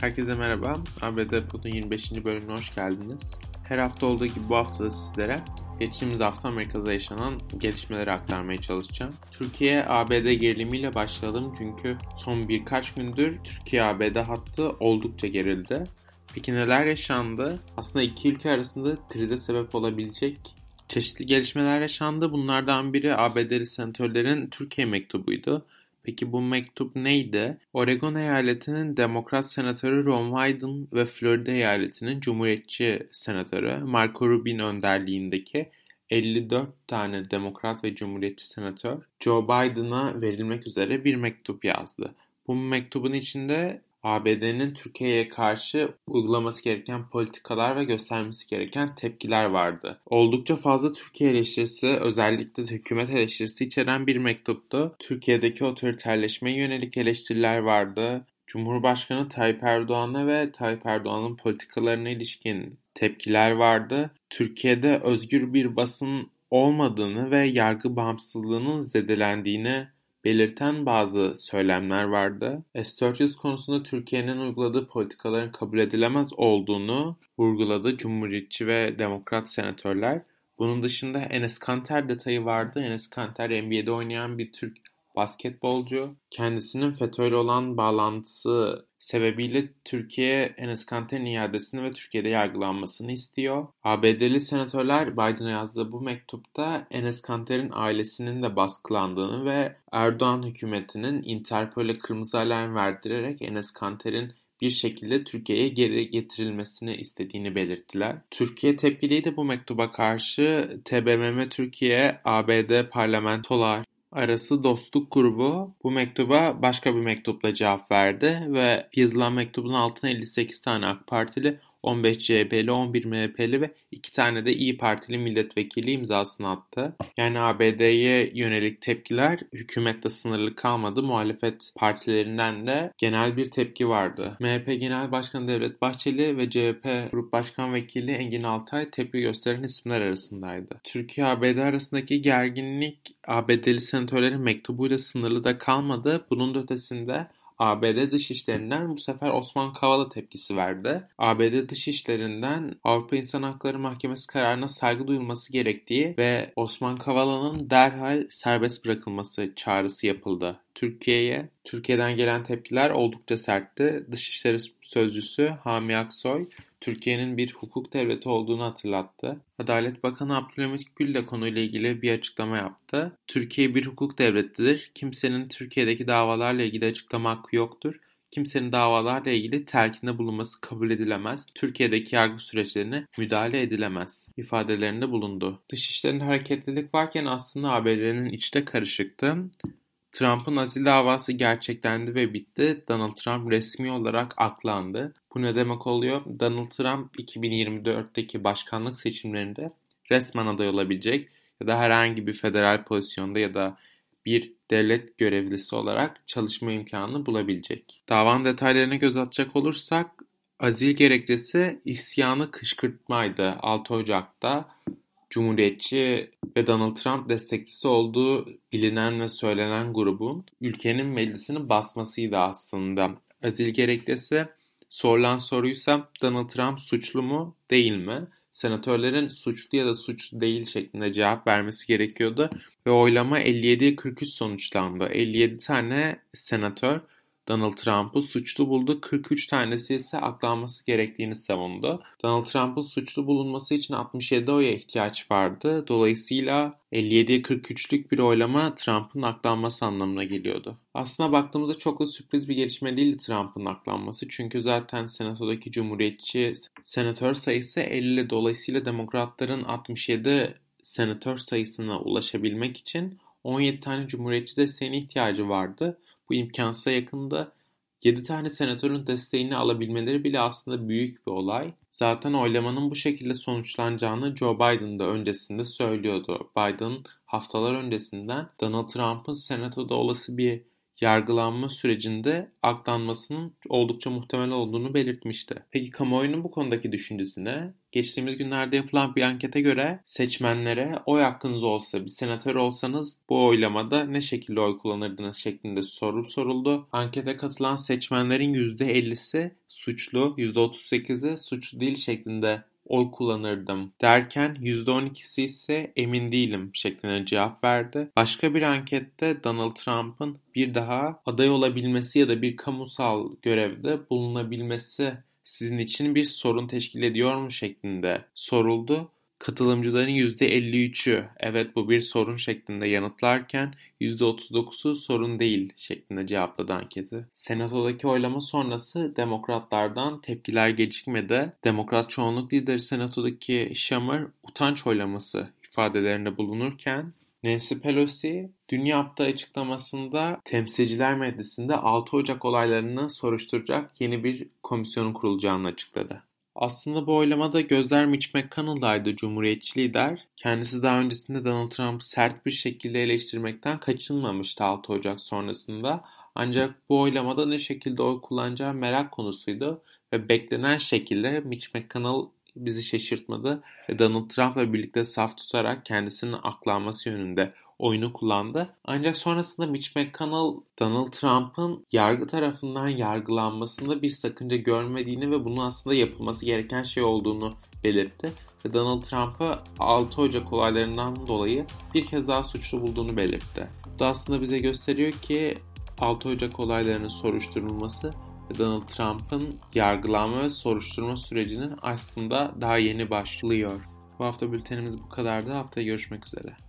Herkese merhaba. ABD Pod'un 25. bölümüne hoş geldiniz. Her hafta olduğu gibi bu hafta da sizlere geçtiğimiz hafta Amerika'da yaşanan gelişmeleri aktarmaya çalışacağım. Türkiye ABD gerilimiyle başladım çünkü son birkaç gündür Türkiye-ABD hattı oldukça gerildi. Peki neler yaşandı? Aslında iki ülke arasında krize sebep olabilecek çeşitli gelişmeler yaşandı. Bunlardan biri ABD'li senatörlerin Türkiye mektubuydu. Peki bu mektup neydi? Oregon eyaletinin Demokrat senatörü Ron Wyden ve Florida eyaletinin Cumhuriyetçi senatörü Marco Rubin önderliğindeki 54 tane Demokrat ve Cumhuriyetçi senatör Joe Biden'a verilmek üzere bir mektup yazdı. Bu mektubun içinde ABD'nin Türkiye'ye karşı uygulaması gereken politikalar ve göstermesi gereken tepkiler vardı. Oldukça fazla Türkiye eleştirisi, özellikle hükümet eleştirisi içeren bir mektuptu. Türkiye'deki otoriterleşmeye yönelik eleştiriler vardı. Cumhurbaşkanı Tayyip Erdoğan'a ve Tayyip Erdoğan'ın politikalarına ilişkin tepkiler vardı. Türkiye'de özgür bir basın olmadığını ve yargı bağımsızlığının zedelendiğini belirten bazı söylemler vardı. S-400 konusunda Türkiye'nin uyguladığı politikaların kabul edilemez olduğunu vurguladı Cumhuriyetçi ve Demokrat senatörler. Bunun dışında Enes Kanter detayı vardı. Enes Kanter NBA'de oynayan bir Türk basketbolcu. Kendisinin FETÖ'yle olan bağlantısı sebebiyle Türkiye Enes Kanter'in iadesini ve Türkiye'de yargılanmasını istiyor. ABD'li senatörler Biden'a yazdığı bu mektupta Enes Kanter'in ailesinin de baskılandığını ve Erdoğan hükümetinin Interpol'e kırmızı alarm verdirerek Enes Kanter'in bir şekilde Türkiye'ye geri getirilmesini istediğini belirttiler. Türkiye tepkiliydi bu mektuba karşı. TBMM Türkiye, ABD parlamentolar, arası dostluk grubu. Bu mektuba başka bir mektupla cevap verdi ve yazılan mektubun altına 58 tane AK Partili, 15 CHP'li, 11 MHP'li ve 2 tane de İyi Partili milletvekili imzasını attı. Yani ABD'ye yönelik tepkiler hükümette sınırlı kalmadı. Muhalefet partilerinden de genel bir tepki vardı. MHP Genel Başkanı Devlet Bahçeli ve CHP Grup Başkan Vekili Engin Altay tepki gösteren isimler arasındaydı. Türkiye-ABD arasındaki gerginlik ABD'li senatörlerin mektubuyla sınırlı da kalmadı. Bunun da ötesinde ABD Dışişleri'nden bu sefer Osman Kavala tepkisi verdi. ABD Dışişleri'nden Avrupa İnsan Hakları Mahkemesi kararına saygı duyulması gerektiği ve Osman Kavala'nın derhal serbest bırakılması çağrısı yapıldı. Türkiye'ye. Türkiye'den gelen tepkiler oldukça sertti. Dışişleri Sözcüsü Hami Aksoy, Türkiye'nin bir hukuk devleti olduğunu hatırlattı. Adalet Bakanı Abdülhamit Gül de konuyla ilgili bir açıklama yaptı. Türkiye bir hukuk devletidir. Kimsenin Türkiye'deki davalarla ilgili açıklama hakkı yoktur. Kimsenin davalarla ilgili telkinde bulunması kabul edilemez. Türkiye'deki yargı süreçlerine müdahale edilemez ifadelerinde bulundu. Dışişlerinde hareketlilik varken aslında ABD'nin içte karışıktı. Trump'ın asil davası gerçeklendi ve bitti. Donald Trump resmi olarak aklandı. Bu ne demek oluyor? Donald Trump 2024'teki başkanlık seçimlerinde resmen aday olabilecek ya da herhangi bir federal pozisyonda ya da bir devlet görevlisi olarak çalışma imkanını bulabilecek. Davanın detaylarına göz atacak olursak azil gerekçesi isyanı kışkırtmaydı. 6 Ocak'ta Cumhuriyetçi ve Donald Trump destekçisi olduğu bilinen ve söylenen grubun ülkenin meclisini basmasıydı aslında. Azil gerekçesi sorulan soruysa Donald Trump suçlu mu değil mi? Senatörlerin suçlu ya da suçlu değil şeklinde cevap vermesi gerekiyordu ve oylama 57-43 sonuçlandı. 57 tane senatör Donald Trump'ı suçlu buldu. 43 tanesi ise aklanması gerektiğini savundu. Donald Trump'ın suçlu bulunması için 67 oya ihtiyaç vardı. Dolayısıyla 57'ye 43'lük bir oylama Trump'ın aklanması anlamına geliyordu. Aslına baktığımızda çok da sürpriz bir gelişme değildi Trump'ın aklanması. Çünkü zaten senatodaki cumhuriyetçi senatör sayısı 50. Dolayısıyla demokratların 67 senatör sayısına ulaşabilmek için 17 tane cumhuriyetçi desteğine ihtiyacı vardı. Bu imkansıza yakında 7 tane senatörün desteğini alabilmeleri bile aslında büyük bir olay. Zaten oylamanın bu şekilde sonuçlanacağını Joe Biden da öncesinde söylüyordu. Biden haftalar öncesinden Donald Trump'ın senatoda olası bir yargılanma sürecinde aklanmasının oldukça muhtemel olduğunu belirtmişti. Peki kamuoyunun bu konudaki düşüncesine Geçtiğimiz günlerde yapılan bir ankete göre seçmenlere oy hakkınız olsa bir senatör olsanız bu oylamada ne şekilde oy kullanırdınız şeklinde soru soruldu. Ankete katılan seçmenlerin %50'si suçlu, %38'i suçlu değil şeklinde oy kullanırdım derken %12'si ise emin değilim şeklinde cevap verdi. Başka bir ankette Donald Trump'ın bir daha aday olabilmesi ya da bir kamusal görevde bulunabilmesi sizin için bir sorun teşkil ediyor mu şeklinde soruldu. Katılımcıların %53'ü evet bu bir sorun şeklinde yanıtlarken %39'u sorun değil şeklinde cevapladı anketi. Senatodaki oylama sonrası demokratlardan tepkiler gecikmedi. Demokrat çoğunluk lideri senatodaki Schumer utanç oylaması ifadelerinde bulunurken Nancy Pelosi dün yaptığı açıklamasında Temsilciler Meclisi'nde 6 Ocak olaylarını soruşturacak yeni bir komisyonun kurulacağını açıkladı. Aslında bu oylamada gözler Mitch McConnell'daydı Cumhuriyetçi lider. Kendisi daha öncesinde Donald Trump'ı sert bir şekilde eleştirmekten kaçınmamıştı 6 Ocak sonrasında. Ancak bu oylamada ne şekilde oy kullanacağı merak konusuydu ve beklenen şekilde Mitch McConnell bizi şaşırtmadı ve Donald Trump'la birlikte saf tutarak kendisinin aklanması yönünde oyunu kullandı. Ancak sonrasında Mitch McConnell Donald Trump'ın yargı tarafından yargılanmasında bir sakınca görmediğini ve bunun aslında yapılması gereken şey olduğunu belirtti. Ve Donald Trump'ı 6 Ocak olaylarından dolayı bir kez daha suçlu bulduğunu belirtti. Bu da aslında bize gösteriyor ki 6 Ocak olaylarının soruşturulması ve Donald Trump'ın yargılanma ve soruşturma sürecinin aslında daha yeni başlıyor. Bu hafta bültenimiz bu kadardı. Haftaya görüşmek üzere.